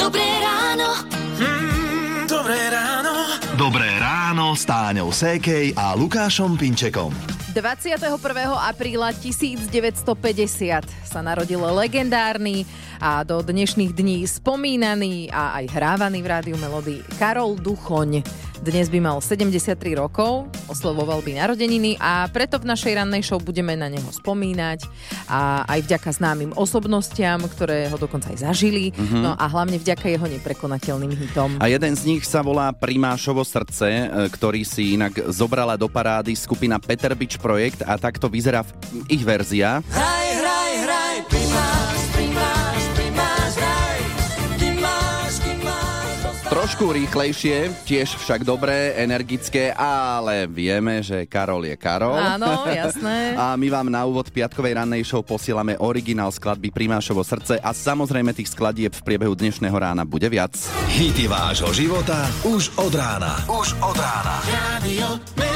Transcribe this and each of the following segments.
Dobré ráno. Mm, dobré ráno. Dobré ráno s Táňou Sékej a Lukášom Pinčekom. 21. apríla 1950 sa narodil legendárny a do dnešných dní spomínaný a aj hrávaný v rádiu Melody Karol Duchoň. Dnes by mal 73 rokov, oslovoval by narodeniny a preto v našej rannej show budeme na neho spomínať a aj vďaka známym osobnostiam, ktoré ho dokonca aj zažili, mm-hmm. no a hlavne vďaka jeho neprekonateľným hitom. A jeden z nich sa volá Primášovo srdce, e, ktorý si inak zobrala do parády skupina Peter Beach Projekt a takto vyzerá ich verzia. Hraj, hraj, hraj, primáš, Trošku rýchlejšie, tiež však dobré, energické, ale vieme, že Karol je Karol. Áno, jasné. A my vám na úvod piatkovej rannej show posielame originál skladby Primášovo srdce a samozrejme tých skladieb v priebehu dnešného rána bude viac. Hity vášho života už od rána. Už od rána. Radio.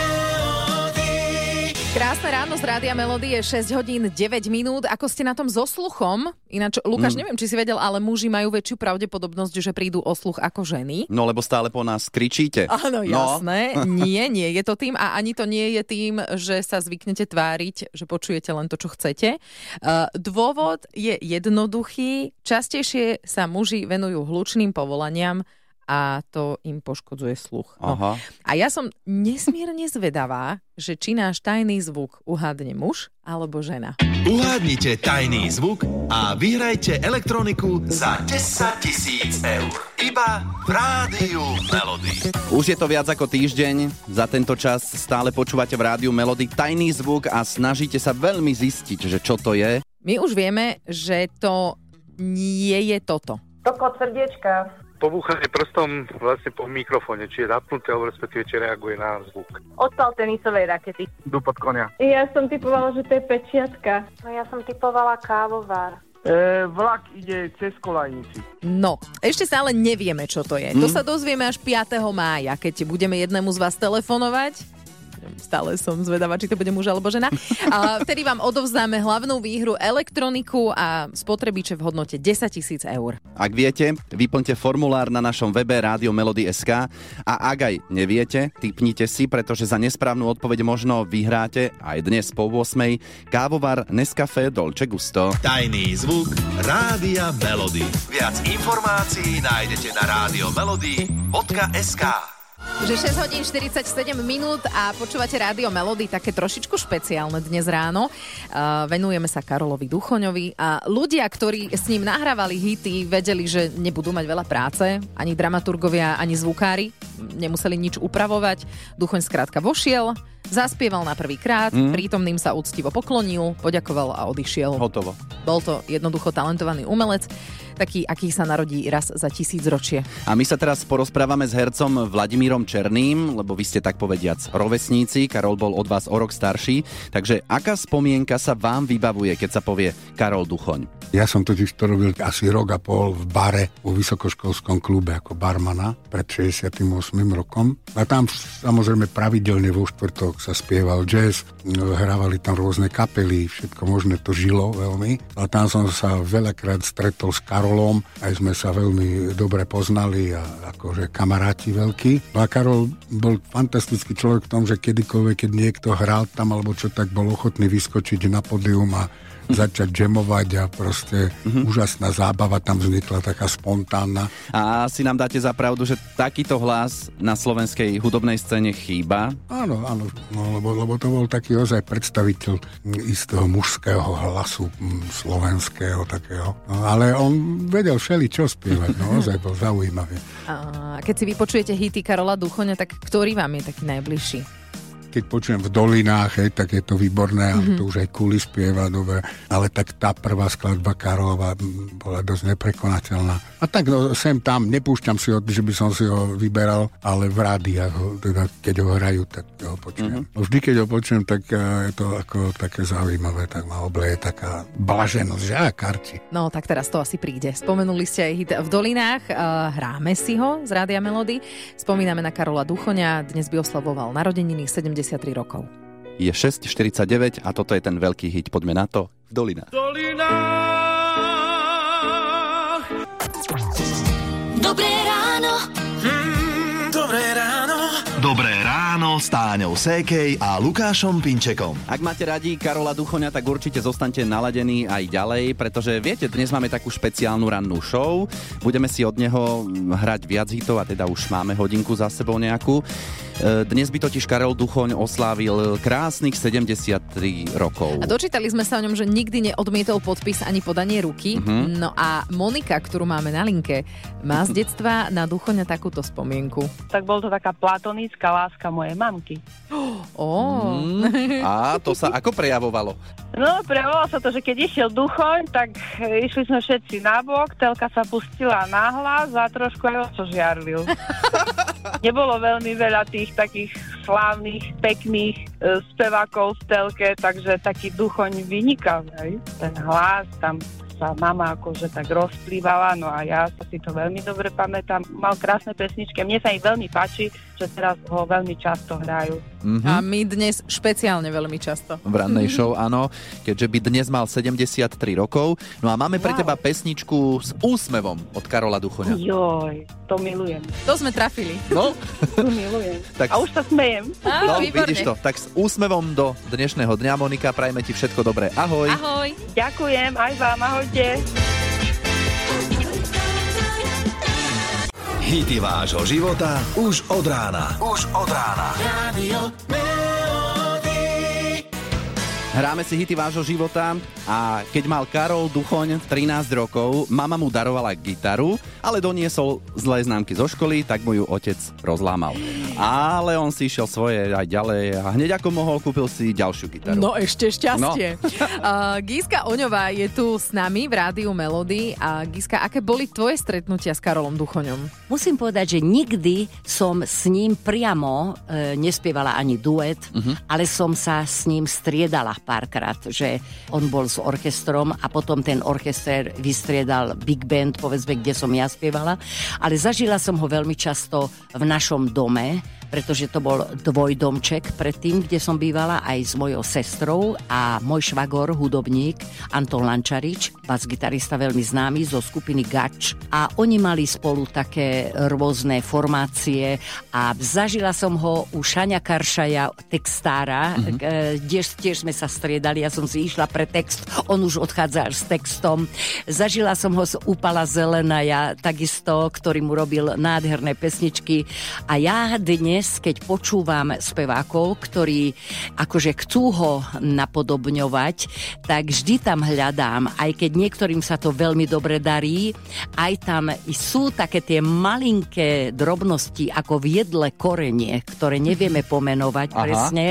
Krásne ráno z Rádia Melody je 6 hodín 9 minút. Ako ste na tom so sluchom? Ináč, Lukáš, Mm. neviem, či si vedel, ale muži majú väčšiu pravdepodobnosť, že prídu o sluch ako ženy. No lebo stále po nás kričíte. Áno, No. jasné. Nie, nie je to tým a ani to nie je tým, že sa zvyknete tváriť, že počujete len to, čo chcete. Uh, dôvod je jednoduchý. Častejšie sa muži venujú hlučným povolaniam a to im poškodzuje sluch. No. Aha. A ja som nesmierne zvedavá, že či náš tajný zvuk uhádne muž alebo žena. Uhádnite tajný zvuk a vyhrajte elektroniku za 10 tisíc eur. Iba v Rádiu Melody. Už je to viac ako týždeň, za tento čas stále počúvate v rádiu Melody tajný zvuk a snažíte sa veľmi zistiť, že čo to je. My už vieme, že to nie je toto. Tokot srdiečka. Pobúchanie prstom vlastne po mikrofóne, či je zapnuté, alebo respektíve či reaguje na zvuk. Odpal tenisovej rakety. Dupot konia. Ja som typovala, že to je pečiatka. No ja som typovala kávovar. E, vlak ide cez kolajnici. No, ešte stále nevieme, čo to je. To sa dozvieme až 5. mája, keď budeme jednému z vás telefonovať. Stále som zvedavá, či to bude muž alebo žena. A vtedy vám odovzdáme hlavnú výhru elektroniku a spotrebiče v hodnote 10 tisíc eur. Ak viete, vyplňte formulár na našom webe Rádio Melody SK a ak aj neviete, typnite si, pretože za nesprávnu odpoveď možno vyhráte aj dnes po 8. kávovar Nescafé Dolce Gusto. Tajný zvuk Rádia Melody. Viac informácií nájdete na radiomelody.sk Že 6 hodín 47 minút a počúvate rádio Melody, také trošičku špeciálne dnes ráno. Uh, venujeme sa Karolovi Duchoňovi a ľudia, ktorí s ním nahrávali hity, vedeli, že nebudú mať veľa práce, ani dramaturgovia, ani zvukári, nemuseli nič upravovať. Duchoň skrátka vošiel, zaspieval na prvý krát, mm. prítomným sa úctivo poklonil, poďakoval a odišiel. Hotovo. Bol to jednoducho talentovaný umelec, taký, aký sa narodí raz za tisíc ročie. A my sa teraz porozprávame s hercom Vladimírom Černým, lebo vy ste tak povediac rovesníci, Karol bol od vás o rok starší, takže aká spomienka sa vám vybavuje, keď sa povie Karol Duchoň? Ja som totiž to robil asi rok a pol v bare vo vysokoškolskom klube ako barmana pred 68 rokom. A tam samozrejme pravidelne vo štvrtok sa spieval jazz, hrávali tam rôzne kapely, všetko možné to žilo veľmi. A tam som sa veľakrát stretol s Karolom, aj sme sa veľmi dobre poznali a akože kamaráti veľkí. No a Karol bol fantastický človek v tom, že kedykoľvek, keď niekto hral tam alebo čo, tak bol ochotný vyskočiť na pódium a začať džemovať a proste mm-hmm. úžasná zábava tam vznikla, taká spontánna. A asi nám dáte za pravdu, že takýto hlas na slovenskej hudobnej scéne chýba. Áno, áno, no, lebo, lebo to bol taký ozaj predstaviteľ istého mužského hlasu slovenského takého. No, ale on vedel všeli čo spievať, no ozaj bol zaujímavý. A keď si vypočujete hity Karola Duchoňa, tak ktorý vám je taký najbližší? Keď počujem v dolinách, hej, tak je to výborné, mm-hmm. to už aj Kuli spieva dobre, ale tak tá prvá skladba Karolova bola dosť neprekonateľná. A tak no, sem tam, nepúšťam si ho, že by som si ho vyberal, ale v rádiách, ho, teda, keď ho hrajú, tak ho počujem. Mm-hmm. Vždy, keď ho počujem, tak uh, je to ako také zaujímavé, tak ma obleje taká blaženosť, že a karti. No, tak teraz to asi príde. Spomenuli ste aj hit v dolinách, uh, hráme si ho z Rádia Melody. Spomíname na Karola Duchoňa, dnes by oslavoval narodeniny 73 rokov. Je 6.49 a toto je ten veľký hit. Poďme na to v dolinách. Dobré ráno. S Táňou Sékej a Lukášom Pinčekom. Ak máte radi Karola Duchoňa, tak určite zostaňte naladení aj ďalej, pretože viete, dnes máme takú špeciálnu rannú show. Budeme si od neho hrať viac hitov a teda už máme hodinku za sebou nejakú. E, Dnes by totiž Karol Duchoň oslávil krásnych 73 rokov. A dočítali sme sa o ňom, že nikdy neodmietol podpis ani podanie ruky. Mhm. No a Monika, ktorú máme na linke, má z detstva na Duchoňa takúto spomienku. Tak bol to taká platonická láska mojej mamky. Ó, Mm, a to sa ako prejavovalo? No, prejavovalo sa to, že keď išiel duchoň, tak e, išli sme všetci nabok, telka sa pustila na hlas a trošku aj žiarlil. Nebolo veľmi veľa tých takých slávnych, pekných e, spevákov v telke, takže taký duchoň vynikal, hej. Ten hlas tam sa mama akože tak rozplývala, no a ja sa si to veľmi dobre pamätám. Mal krásne pesničky, mne sa ich veľmi páči, že teraz ho veľmi často hrajú. Mhm. a my dnes špeciálne veľmi často. v rannej show, áno, keďže by dnes mal 73 rokov. No a máme pre Wow. teba pesničku s úsmevom od Karola Duchoňa. Joj, to milujem, To sme trafili. No, to milujem. tak, A už sa smejem. Á, no výborne. vidíš to. Tak s úsmevom do dnešného dňa, Monika, prajme ti všetko dobré. Ahoj. Ahoj. Ďakujem, aj vám, ahojte. Hity vášho života už od rána. Už od rána. Radio Hráme si hity vášho života a keď mal Karol Duchoň 13 rokov, mama mu darovala gitaru, ale doniesol zlé známky zo školy, tak mu ju otec rozlámal. Ale on si išiel svoje aj ďalej a hneď ako mohol, kúpil si ďalšiu gitaru. No ešte šťastie. No. Uh, Gíska Oňová je tu s nami v rádiu Melody. A Gíska, aké boli tvoje stretnutia s Karolom Duchoňom? Musím povedať, že nikdy som s ním priamo e, nespievala ani duet, ale som sa s ním striedala párkrát, že on bol s orchestrom a potom ten orchester vystriedal big band, povedzme, kde som ja spievala. Ale zažila som ho veľmi často v našom dome, pretože to bol dvojdomček predtým, kde som bývala aj s mojou sestrou a môj švagor, hudobník Anton Lančarič, bas-gitarista veľmi známy zo skupiny Gač a oni mali spolu také rôzne formácie a zažila som ho u Šania Karšaja, textára, mm-hmm. kde tiež sme sa striedali, ja som si išla pre text, on už odchádzal s textom. Zažila som ho z Upala Zelenaja, takisto, ktorý mu robil nádherné pesničky a ja dnes, keď počúvam spevákov, ktorí akože chcú ho napodobňovať, tak vždy tam hľadám, aj keď niektorým sa to veľmi dobre darí, aj tam sú také tie malinké drobnosti ako v jedle korenie, ktoré nevieme pomenovať Aha. presne,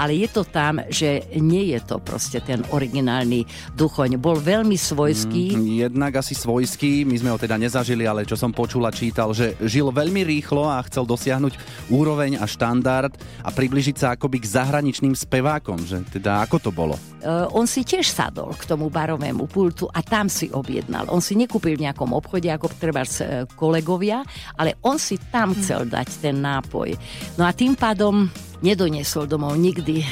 ale je to tam, že nie je to proste ten originálny duchoň. Bol veľmi svojský. Jednak asi svojský, my sme ho teda nezažili, ale čo som počul a čítal, že žil veľmi rýchlo a chcel dosiahnuť úroveň a štandard a približiť sa akoby k zahraničným spevákom, že teda ako to bolo? Uh, on si tiež sadol k tomu barovému pultu a tam si objednal. On si nekúpil v nejakom obchode ako treba kolegovia, ale on si tam chcel dať ten nápoj. No a tým pádom nedoniesol domov nikdy e,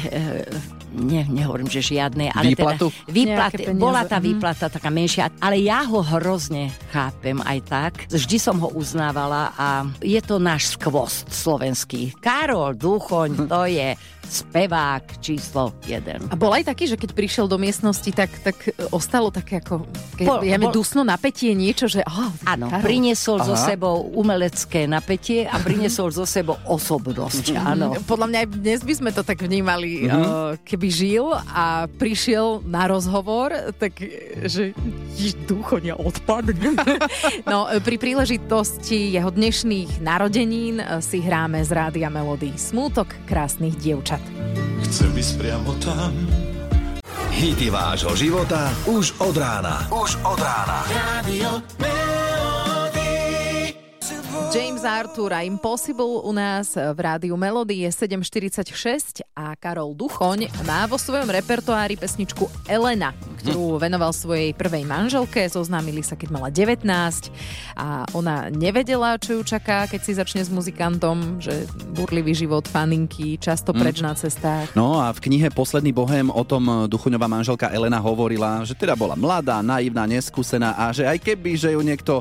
ne, nehovorím, že žiadne, ale Výplatu? teda výplat, Nejaké peniaze. bola tá Mhm. výplata taká menšia, ale ja ho hrozne chápem aj tak. Vždy som ho uznávala a je to náš skvost slovenský. Karol Duchoň, to je spevák číslo jeden. A bol aj taký, že keď prišiel do miestnosti, tak, tak e, ostalo také ako, keď Bol- ja mi bol- dusno napätie, niečo, že oh, Áno, Karol. priniesol so Aha. sebou umelecké napätie a priniesol so sebou osobnosť, áno. Podľa mňa aj dnes by sme to tak vnímali, Mhm. uh, keby žil a prišiel na rozhovor, tak e, že "Jež, duchoňa odpadne. no, pri príležitosti jeho dnešných narodenín si hráme z Rádia Melody Smútok krásnych dievčat. Chcem ísť priamo tam. Hity vášho života už od rána. Už od rána. Radio James Arthur a Impossible u nás v rádiu Melody je 7.46 a Karol Duchoň má vo svojom repertoári pesničku Elena, ktorú venoval svojej prvej manželke. Zoznámili sa, keď mala 19 a ona nevedela, čo ju čaká, keď si začne s muzikantom, že burlivý život faninky, často preč na cestách. No a v knihe Posledný bohem o tom Duchoňová manželka Elena hovorila, že teda bola mladá, naivná, neskúsená a že aj keby, že ju niekto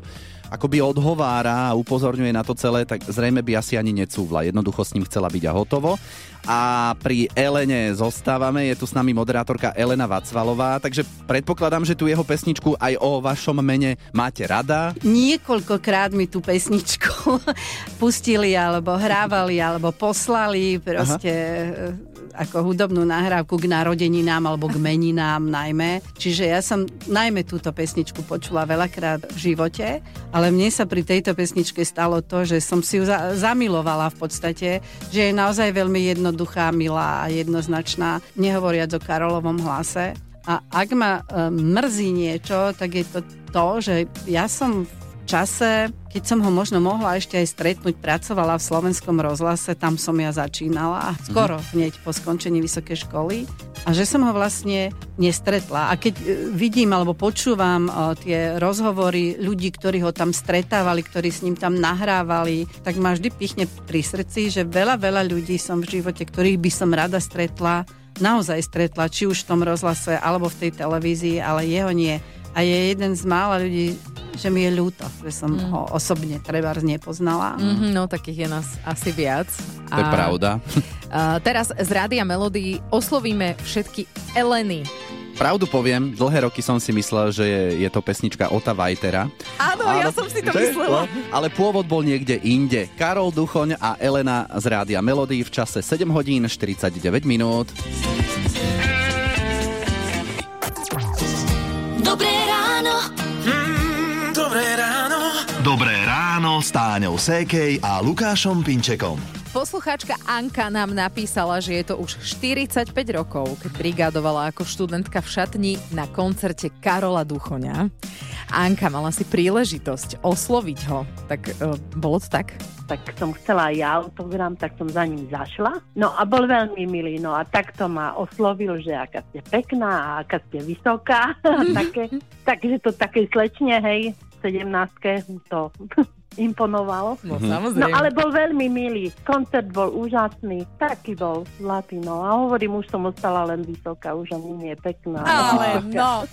akoby odhovára a upozorňuje na to celé, tak zrejme by asi ani necúvla. Jednoducho s ním chcela byť a hotovo. A pri Elene zostávame, je tu s nami moderátorka Elena Vacvalová, takže predpokladám, že tu jeho pesničku aj o vašom mene máte rada. Niekoľkokrát mi tú pesničku pustili, alebo hrávali, alebo poslali proste e, ako hudobnú nahrávku k narodeninám alebo k meninám najmä. Čiže ja som najmä túto pesničku počula veľakrát v živote, ale mne sa pri tejto pesničke stalo to, že som si ju za- zamilovala v podstate, že je naozaj veľmi jednoduchá, milá a jednoznačná, nehovoriac o Karolovom hlase. A ak ma e, mrzí niečo, tak je to to, že ja som v čase, keď som ho možno mohla ešte aj stretnúť, pracovala v slovenskom rozhlase, tam som ja začínala, skoro hneď po skončení vysokej školy a že som ho vlastne nestretla. A keď e, vidím alebo počúvam o, tie rozhovory ľudí, ktorí ho tam stretávali, ktorí s ním tam nahrávali, tak ma vždy pichne pri srdci, že veľa, veľa ľudí som v živote, ktorých by som rada stretla, naozaj stretla, či už v tom rozhlase alebo v tej televízii, ale jeho nie. A je jeden z mála ľudí, že mi je ľúto, že som mm. ho osobne trebárs nepoznala. Mhm, no takých je nás asi viac. To je pravda. A teraz z Rádia Melody oslovíme všetky Eleny. Pravdu poviem, dlhé roky som si myslel, že je, je to pesnička Ota Vajtera. Áno, ja som si to Že? myslela. Ale pôvod bol niekde inde. Karol Duchoň a Elena z Rádia Melody v čase 7 hodín 49 minút. Dobré ráno. Dobré Dobré ráno s Táňou Sékej a Lukášom Pinčekom. Poslucháčka Anka nám napísala, že je to už 45 rokov, keď brigádovala ako študentka v šatni na koncerte Karola Duchoňa. Anka mala si príležitosť osloviť ho. Tak uh, bolo to tak? tak som chcela ja autogram, tak som za ním zašla. No a bol veľmi milý, no a takto ma oslovil, že aká ste pekná a aká ste vysoká. také, takže to také slečne, hej, 17 to imponovalo. No Mhm. samozrejme. No ale bol veľmi milý. Koncert bol úžasný. Taký bol zlatý, no. A hovorím, už som ostala len vysoká, už ani nie je pekná. Ale no.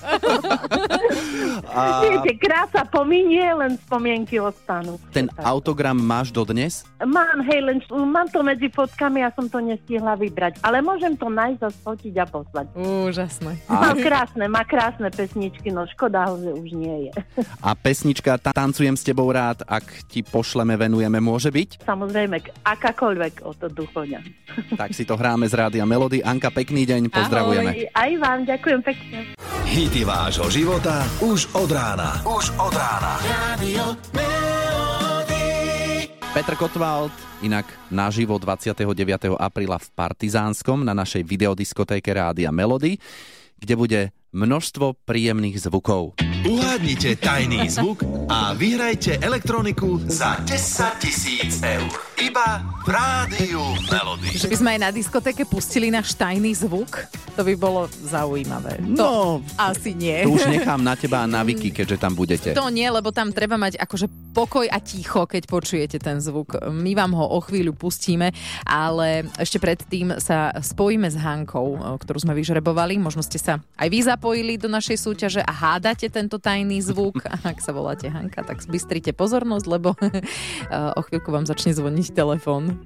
A Viete, krása pominie, len spomienky ostanú. ten Tak. autogram máš dodnes? Mám, hej, len mám to medzi fotkami a som to nestihla vybrať. Ale môžem to nájsť a sfotiť a poslať. Úžasné. Má krásne, má krásne pesničky, no škoda že už nie je. A pesnička Ta- Tancujem s tebou rád, ak ti pošleme, venujeme, môže byť? Samozrejme, akákoľvek o to duchoňa. Tak si to hráme z Rádia Melody. Anka, pekný deň, pozdravujeme. Ahoj, aj vám, ďakujem pekne. Hity vášho života už od rána. Už od rána. Radio Melody. Petr Kotwald, inak naživo 29. apríla v Partizánskom na našej videodiskotéke Rádia Melody, kde bude množstvo príjemných zvukov. Uhádnite tajný zvuk a vyhrajte elektroniku za 10 tisíc eur. Iba v Rádiu Melody. Že by sme aj na diskotéke pustili náš tajný zvuk? To by bolo zaujímavé. No, To asi nie. to už nechám na teba a na Viki, keďže tam budete. To nie, lebo tam treba mať akože pokoj a ticho, keď počujete ten zvuk. My vám ho o chvíľu pustíme, ale ešte predtým sa spojíme s Hankou, ktorú sme vyžrebovali. Možno ste sa aj vy zapojili do našej súťaže a hádate tento tajný zvuk. Ak sa voláte Hanka, tak zbystrite pozornosť, lebo o chvíľku vám začne zvoniť telefón.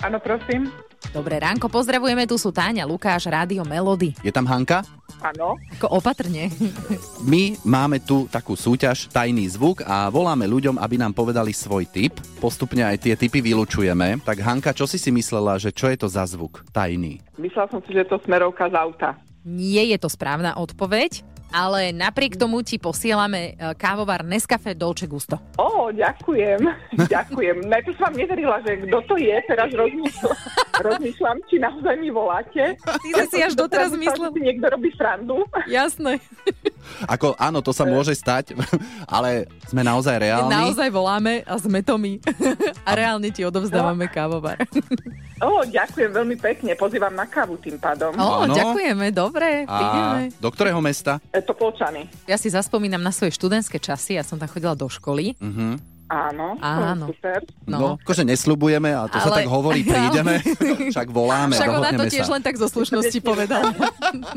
Áno, prosím. Dobré ránko, pozdravujeme, tu sú Táňa, Lukáš, Rádio Melody. Je tam Hanka? Áno. Ako opatrne. My máme tu takú súťaž Tajný zvuk a voláme ľuďom, aby nám povedali svoj tip. Postupne aj tie typy vylučujeme. Tak Hanka, čo si si myslela, že čo je to za zvuk? Tajný. Myslela som si, že je to smerovka z auta. Nie je to správna odpoveď, ale napriek tomu ti posielame e, kávovar Nescafe Dolce Gusto. Ó, ďakujem. ďakujem. Najprv som vám neverila, že kto to je, teraz rozmýšľam, rozmýšľam či naozaj mi voláte. Ty si až doteraz myslel. si niekto robí srandu. Jasné. Ako, áno, to sa môže stať, ale sme naozaj reálni. Naozaj voláme a sme to my. A reálne ti odovzdávame kávovar. Ó, ďakujem veľmi pekne. Pozývam na kávu tým pádom. Ó, Áno. ďakujeme, dobre, prídeme. A do ktorého mesta? E, to Polčany. Ja si zaspomínam na svoje študentské časy, ja som tam chodila do školy Mhm. Áno, Áno. super. No, akože nesľubujeme, a to sa Ale- tak hovorí, prídeme, však voláme, Však ona to tiež sa. len tak zo slušnosti povedal.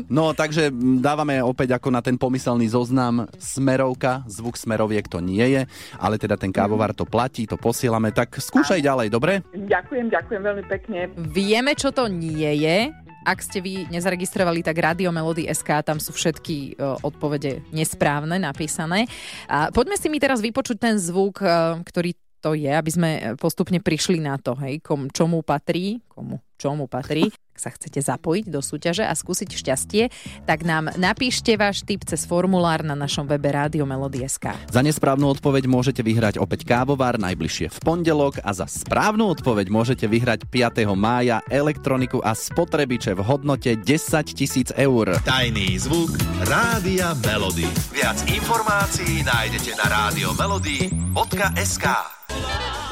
No, takže dávame opäť ako na ten pomyselný zoznam smerovka, zvuk smeroviek to nie je, ale teda ten kávovar to platí, to posielame, tak skúšaj ďalej, dobre? Ďakujem, ďakujem veľmi pekne. Vieme, čo to nie je. Ak ste vy nezaregistrovali, tak Radio Melody SK, tam sú všetky e, odpovede nesprávne napísané. A poďme si mi teraz vypočuť ten zvuk, e, ktorý to je, aby sme postupne prišli na to, hej, kom, čomu patrí, komu, čomu patrí. Ak sa chcete zapojiť do súťaže a skúsiť šťastie, tak nám napíšte váš tip cez formulár na našom webe Radio Melody SK. Za nesprávnu odpoveď môžete vyhrať opäť kávovar najbližšie v pondelok a za správnu odpoveď môžete vyhrať 5. mája elektroniku a spotrebiče v hodnote 10 tisíc eur. Tajný zvuk Rádia Melody. Viac informácií nájdete na radiomelody.sk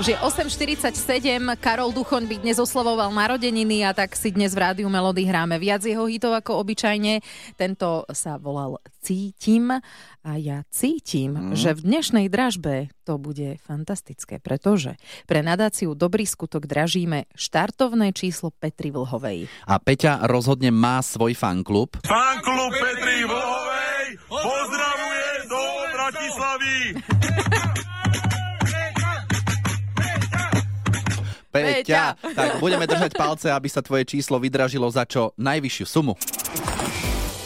Už je 8.47, Karol Duchoň by dnes oslavoval narodeniny a tak si dnes v Rádiu Melody hráme viac jeho hitov ako obyčajne. Tento sa volal Cítim a ja cítim, mm. že v dnešnej dražbe to bude fantastické, pretože pre nadáciu Dobrý skutok dražíme štartovné číslo Petri Vlhovej. A Peťa rozhodne má svoj fanklub. Fanklub Petri Vlhovej pozdravuje do Bratislavy. Peťa! Tak budeme držať palce, aby sa tvoje číslo vydražilo za čo najvyššiu sumu.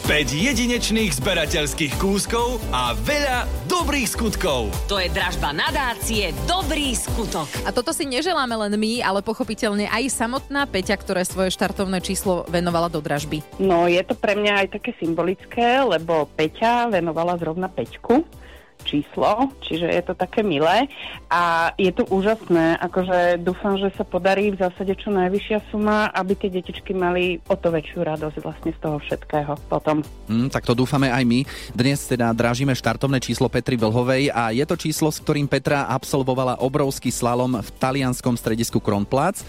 5 jedinečných zberateľských kúskov a veľa dobrých skutkov. To je dražba nadácie Dobrý skutok. A toto si neželáme len my, ale pochopiteľne aj samotná Peťa, ktoré svoje štartovné číslo venovala do dražby. No, je to pre mňa aj také symbolické, lebo Peťa venovala zrovna Peťku číslo, čiže je to také milé a je to úžasné, akože dúfam, že sa podarí v zásade čo najvyššia suma, aby tie detičky mali o to väčšiu radosť vlastne z toho všetkého potom. Hm, tak to dúfame aj my. Dnes teda dražíme štartovné číslo Petry Vlhovej a je to číslo, s ktorým Petra absolvovala obrovský slalom v talianskom stredisku Kronplatz.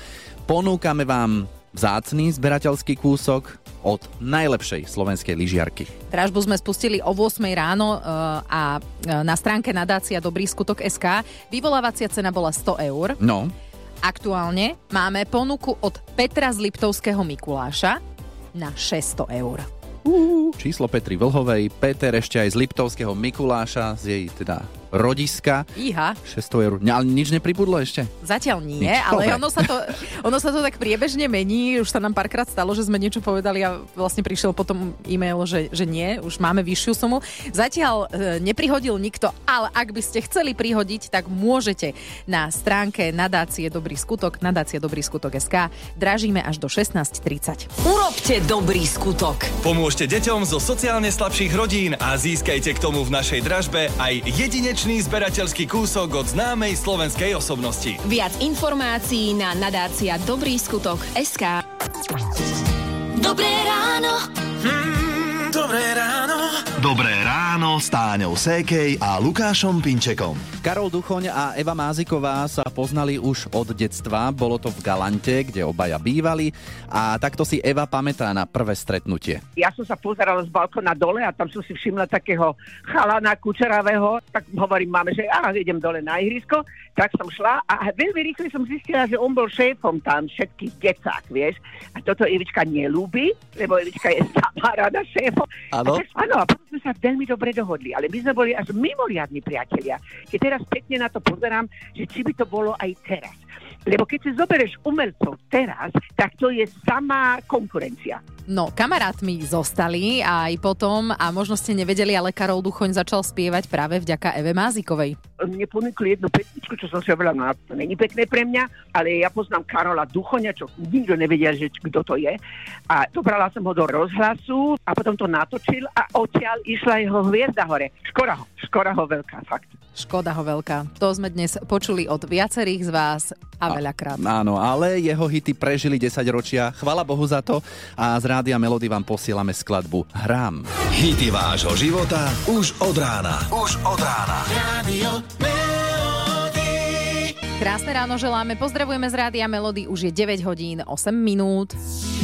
Ponúkame vám vzácný zberateľský kúsok od najlepšej slovenskej lyžiarky. Dražbu sme spustili o 8 ráno e, a e, na stránke nadácia Dobrý skutok SK vyvolávacia cena bola 100 eur. No, Aktuálne máme ponuku od Petra z Liptovského Mikuláša na 600 eur. číslo Petry Vlhovej, Peter ešte aj z Liptovského Mikuláša, z jej teda rodiska. Iha, 600 eur. Ne, ale nič nepribudlo ešte? zatiaľ nie, Nič. ale Dobre. ono sa, to, ono sa to tak priebežne mení. Už sa nám párkrát stalo, že sme niečo povedali a vlastne prišiel potom e-mail, že, že nie, už máme vyššiu sumu. Zatiaľ e, neprihodil nikto, ale ak by ste chceli prihodiť, tak môžete na stránke nadácie Dobrý skutok, nadácia Dobrý skutok SK. Dražíme až do 16.30. Urobte dobrý skutok. Pomôžte deťom zo sociálne slabších rodín a získajte k tomu v našej dražbe aj jedinečný zberateľský kúsok od známej slovenskej osobnosti. Viac informácií na nadácia Dobrý skutok SK. Dobré ráno. Dobré ráno. Dobré ráno s Táňou Sékej a Lukášom Pinčekom. Karol Duchoň a Eva Máziková sa poznali už od detstva. Bolo to v Galante, kde obaja bývali. A takto si Eva pamätá na prvé stretnutie. Ja som sa pozerala z balkona dole a tam som si všimla takého chalana kučeravého, tak hovorím máme, že á, idem dole na ihrisko, tak som šla a veľmi rýchle som zistila, že on bol šéfom tam všetkých decák, vieš. A toto Ivička nelúbi, lebo Ivička je sama rada šéfom. Áno. Áno, a potom sme sa veľmi dobre dohodli, ale my sme boli až mimoriadni priatelia. Keď teraz pekne na to pozerám, že či by to bolo aj teraz. Lebo keď si zoberieš umelcov teraz, tak to je samá konkurencia. No, kamarátmi zostali aj potom a možno ste nevedeli, ale Karol Duchoň začal spievať práve vďaka Eve Mázikovej. mne ponúkli jednu pesničku, čo som si hovorila, no to není pekné pre mňa, ale ja poznám Karola Duchoňa, čo nikto nevedel, že kto to je. A dobrala som ho do rozhlasu a potom to natočil a odtiaľ išla jeho hviezda hore. Škoda ho, škoda ho veľká, fakt. Škoda ho veľká. To sme dnes počuli od viacerých z vás a veľakrát. Áno, ale jeho hity prežili 10 ročia. Chvala Bohu za to. A z Rádia Melody vám posielame skladbu Hrám. Hity vášho života už od rána. Už od rána. Radio Krásne ráno želáme, pozdravujeme z Rádia Melody, už je 9 hodín 8 minút.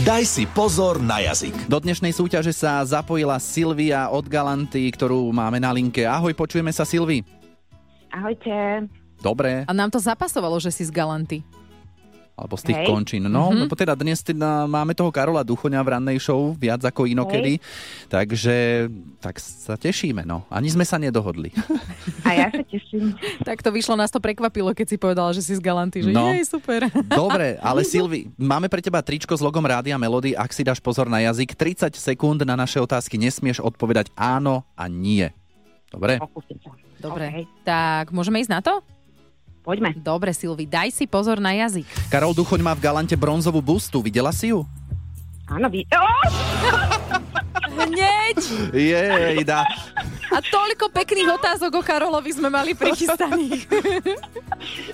Daj si pozor na jazyk. Do dnešnej súťaže sa zapojila Silvia od Galanty, ktorú máme na linke. Ahoj, počujeme sa Silvi. Ahojte. Dobre. A nám to zapasovalo, že si z Galanty. Alebo z tých Hej. končín. No, Mhm. lebo teda dnes teda máme toho Karola Duchoňa v rannej show viac ako inokedy. Takže tak sa tešíme, no. Ani sme sa nedohodli. A ja sa teším. tak to vyšlo, nás to prekvapilo, keď si povedala, že si z Galanty, že No. jej, super. Dobre, ale Silvi, máme pre teba tričko s logom Rádia Melody. Ak si dáš pozor na jazyk, 30 sekúnd na naše otázky nesmieš odpovedať áno a nie. Dobre? Dobre, tak môžeme ísť na to? Poďme. Dobre, Silvi, daj si pozor na jazyk. Karol Duchoň má v Galante bronzovú bustu. Videla si ju? Áno, vy... Oh! Hneď! Jej, dá. A toľko pekných otázok o Karolovi sme mali prichystaných.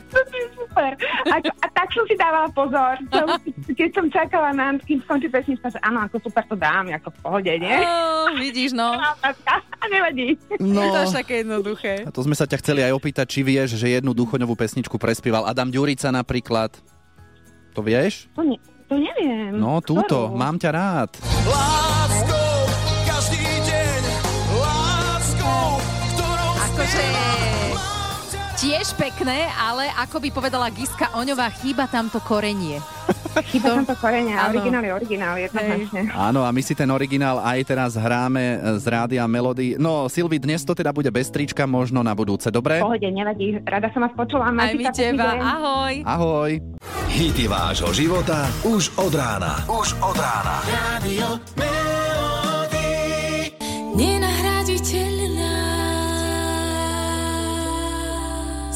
To je super. A, a tak som si dávala pozor. Som, keď som čakala na kým skončí pesnička, že áno, ako super to dám, ako v pohode, nie? Oh, vidíš, no. Nevadí. No. Je to až také jednoduché. A to sme sa ťa chceli aj opýtať, či vieš, že jednu Duchoňovú pesničku prespieval Adam Ďurica napríklad. To vieš? To, ne, to neviem. No, túto. Ktorú? Mám ťa rád. Láskou, každý deň, láskou, ktorou Akože tiež pekné, ale ako by povedala Giska Oňová, chýba tam to korenie. Chýba tam to Áno. originál je originál, jednoznačne. Áno, a my si ten originál aj teraz hráme z rádia Melody. No, Silvi, dnes to teda bude bez trička, možno na budúce, dobre? Pohode, nevadí. Rada som vás počula. Aj my teba, ahoj. Ahoj. Hity vášho života už od rána. Už od rána. Radio Melody. Nenahraditeľná.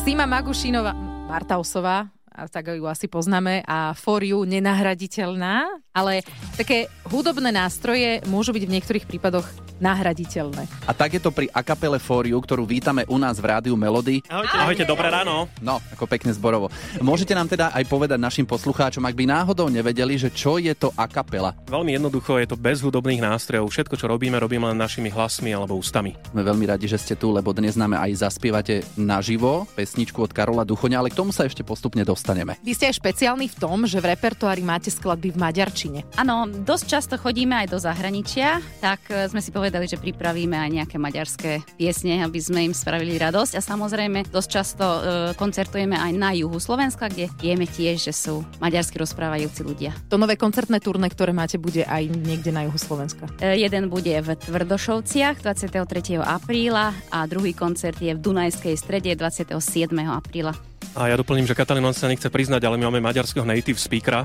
Sima Magušinová, Marta Osová, a tak ju asi poznáme, a For You nenahraditeľná, ale také hudobné nástroje môžu byť v niektorých prípadoch nahraditeľné. A tak je to pri akapele For You, ktorú vítame u nás v rádiu Melody. Ahojte, ahojte, dobré ráno. No, ako pekne zborovo. Môžete nám teda aj povedať našim poslucháčom, ak by náhodou nevedeli, že čo je to akapela. Veľmi jednoducho, je to bez hudobných nástrojov. Všetko, čo robíme, robíme len našimi hlasmi alebo ústami. Sme veľmi radi, že ste tu, lebo dnes nám aj zaspievate naživo pesničku od Karola Duchoňa, ale k tomu sa ešte postupne dostaneme. Vy ste aj špeciálni v tom, že v repertoári máte skladby v maďarčine. Áno, dosť často chodíme aj do zahraničia, tak e, sme si povedali, že pripravíme aj nejaké maďarské piesne, aby sme im spravili radosť. A samozrejme, dosť často e, koncertujeme aj na juhu Slovenska, kde vieme tiež, že sú maďarsky rozprávajúci ľudia. To nové koncertné turné, ktoré máte, bude aj niekde na juhu Slovenska. E, jeden bude v Tvrdošovciach 23. apríla a druhý koncert je v Dunajskej strede 27. apríla. A ja doplním, že Katalín on sa nechce priznať, ale my máme maďarského native speakera.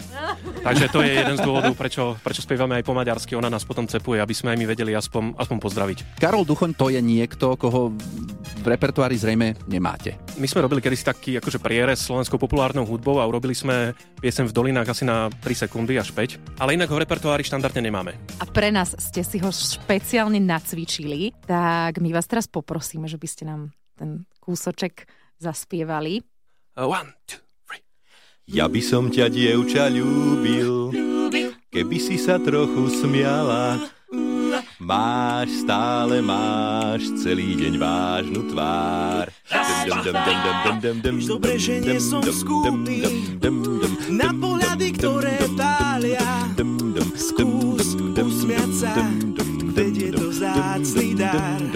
Takže to je jeden z dôvodov, prečo, prečo spievame aj po maďarsky. Ona nás potom cepuje, aby sme aj my vedeli aspoň, aspoň pozdraviť. Karol Duchoň to je niekto, koho v repertoári zrejme nemáte. My sme robili kedysi taký akože prierez slovenskou populárnou hudbou a urobili sme piesem v dolinách asi na 3 sekundy až 5. Ale inak ho v repertoári štandardne nemáme. A pre nás ste si ho špeciálne nacvičili, tak my vás teraz poprosíme, že by ste nám ten kúsoček zaspievali. Uh, one, two. Ja by som ťa, dievča, ľúbil, keby si sa trochu smiala. Máš, stále máš celý deň vážnu tvár. Už dobre, že nie som skúty na pohľady, ktoré pália. Skús usmiať sa, veď je to vzácný dar.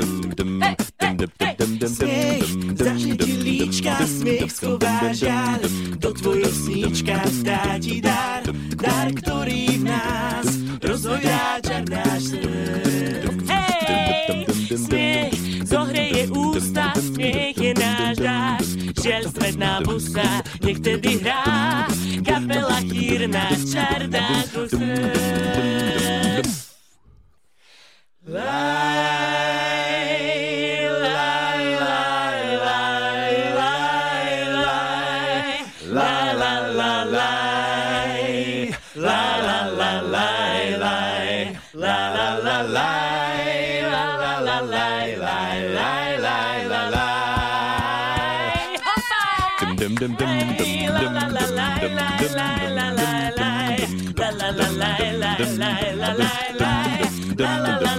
Líčka, smiech schová žal. Do tvojho sníčka vzdá ti dar, dar, ktorý v nás rozhojá čar náš. Hej, smiech, zohreje ústa, smiech je náš dáš. Žiaľ svet nám busa, nech tedy hrá, kapela chýrna, čardá ko srdc. To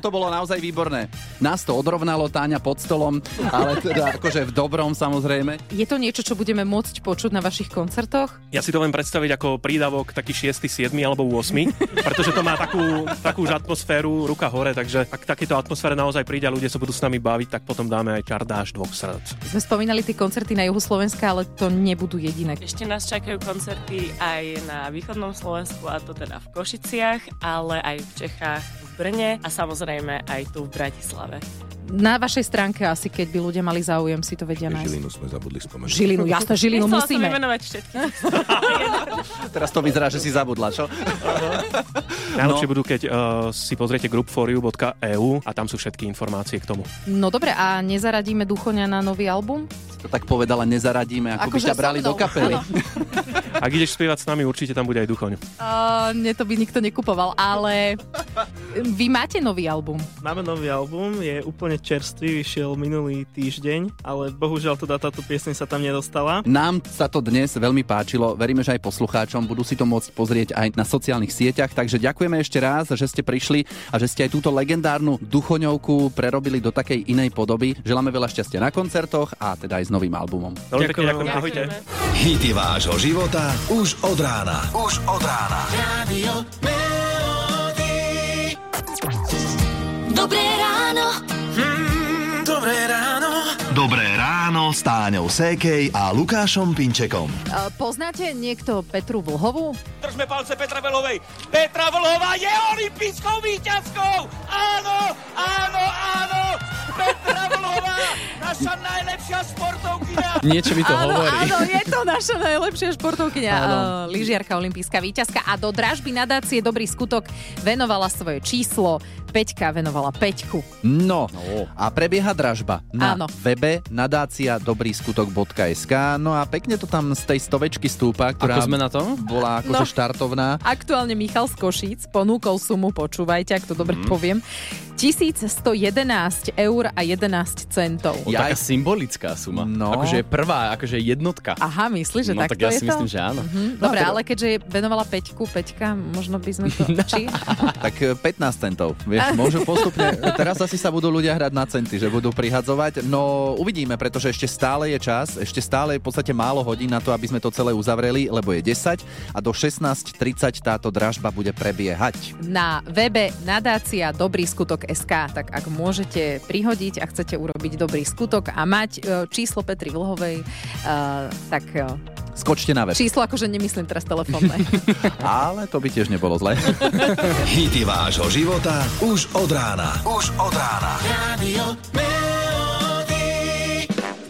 toto bolo naozaj výborné. Nás to odrovnalo, Táňa pod stolom, ale teda akože v dobrom samozrejme. Je to niečo, čo budeme môcť počuť na vašich koncertoch? Ja si to viem predstaviť ako prídavok taký 6., 7. alebo 8. pretože to má takú, takú už atmosféru ruka hore, takže ak takéto atmosfére naozaj príde a ľudia sa budú s nami baviť, tak potom dáme aj čardáš dvoch srdc. Sme spomínali tie koncerty na juhu Slovenska, ale to nebudú jediné. Ešte nás čakajú koncerty aj na východnom Slovensku, a to teda v Košiciach, ale aj v Čechách, v Brne a samozrejme aj tu v Bratislave. Na vašej stránke asi, keď by ľudia mali záujem, si to vedia nájsť. Žilinu sme zabudli spomenúť. Žilinu, jasné, Žilinu Nechcela musíme. som vymenovať všetky. Teraz to vyzerá, že si zabudla, čo? Najlepšie budú, keď uh, si pozriete groupforiu.eu a tam sú všetky informácie k tomu. No dobre, a nezaradíme Duchoňa na nový album? To tak povedala, nezaradíme, ako by Akože ťa brali do kapely. Ak ideš spievať s nami, určite tam bude aj Duchoň. Uh, mne to by nikto nekupoval, ale vy máte nový album. Máme nový album, je úplne čerstvý, vyšiel minulý týždeň, ale bohužiaľ teda táto piesň sa tam nedostala. Nám sa to dnes veľmi páčilo, veríme, že aj poslucháčom budú si to môcť pozrieť aj na sociálnych sieťach, takže ďakujeme ešte raz, že ste prišli a že ste aj túto legendárnu duchoňovku prerobili do takej inej podoby. Želáme veľa šťastia na koncertoch a teda aj s novým albumom. Veľmi pekne ďakujem, ahojte. Hity vášho života už od rána. Už od rána. Radio Melody. Dobré ráno. Mm, dobré ráno. Dobré ráno s Táňou Sékej a Lukášom Pinčekom. Uh, poznáte niekto Petru Vlhovú? Držme palce Petra Vlhovej. Petra Vlhová je olympijskou víťazkou! Áno, áno, áno! Petra Vlhová, naša najlepšia športovkyňa! Niečo mi to áno, hovorí. Áno, je to naša najlepšia športovkyňa, uh, lyžiarka, olimpijská víťazka a do dražby nadácie Dobrý skutok venovala svoje číslo. Peťka venovala Peťku. No, a prebieha dražba na Áno. webe nadácia dobrýskutok.sk no a pekne to tam z tej stovečky stúpa, ktorá Ako sme na tom? bola akože No. štartovná. Aktuálne Michal z Košíc ponúkol sumu, počúvajte, ak to dobre mm. poviem, 1111 eur a 11 centov. O, taká symbolická suma. No. Akože je prvá, akože je jednotka. Aha, myslíš, že no, takto tak ja je si to? myslím, že áno. Mhm. Dobre, ale keďže venovala Peťku, Peťka, možno by sme to... Či? Tak e, 15 centov. Vieš, môžu postupne, teraz asi sa budú ľudia hrať na centy, že budú prihadzovať. No uvidíme, pretože ešte stále je čas, ešte stále je v podstate málo hodín na to, aby sme to celé uzavreli, lebo je 10 a do 16.30 táto dražba bude prebiehať. Na webe nadácia Dobrý skutok SK, tak ak môžete prihodiť a chcete urobiť dobrý skutok a mať e, číslo Petry Vlhovej, uh, tak e, Skočte na web. číslo akože nemyslím teraz telefónne. Ale to by tiež nebolo zle. Hity vášho života už od rána. Už od rána. Radio.